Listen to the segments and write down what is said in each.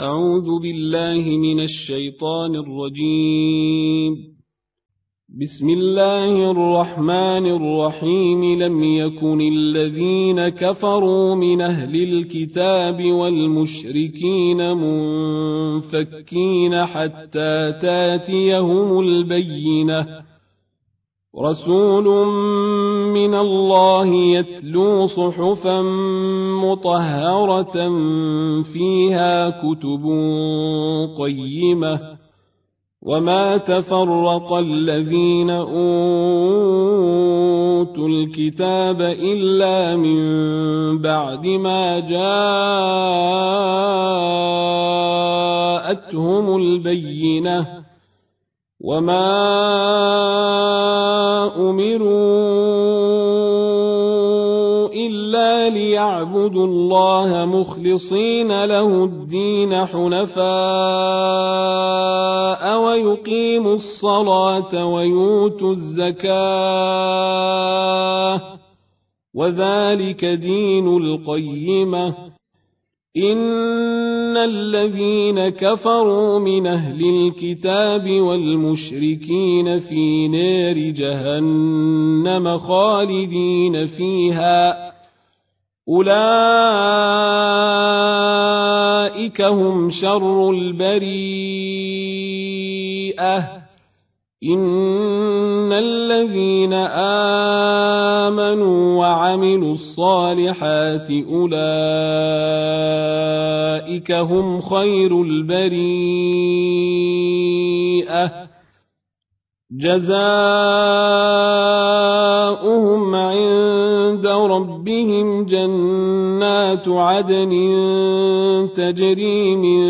أعوذ بالله من الشيطان الرجيم. بسم الله الرحمن الرحيم. لم يكن الذين كفروا من أهل الكتاب والمشركين منفكين حتى تاتيهم البينة. رسول من الله يتلو صحفا مطهرة فيها كتب قيمة. وما تفرق الذين أوتوا الكتاب إلا من بعد ما جاءتهم البينة. وما أمروا إلا ليعبدوا الله مخلصين له الدين حنفاء ويقيموا الصلاة ويؤتوا الزكاة وذلك دين القيمة. إن الذين كفروا من أهل الكتاب والمشركين في نار جهنم خالدين فيها أولئك هم شر البريئة إن الذين آمنوا وعملوا الصالحات أولئك هم خير البريئة. جزاؤهم عند ربهم جنات عدن تجري من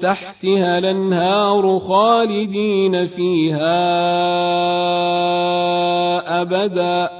تحتها الأنهار خالدين فيها أبدا.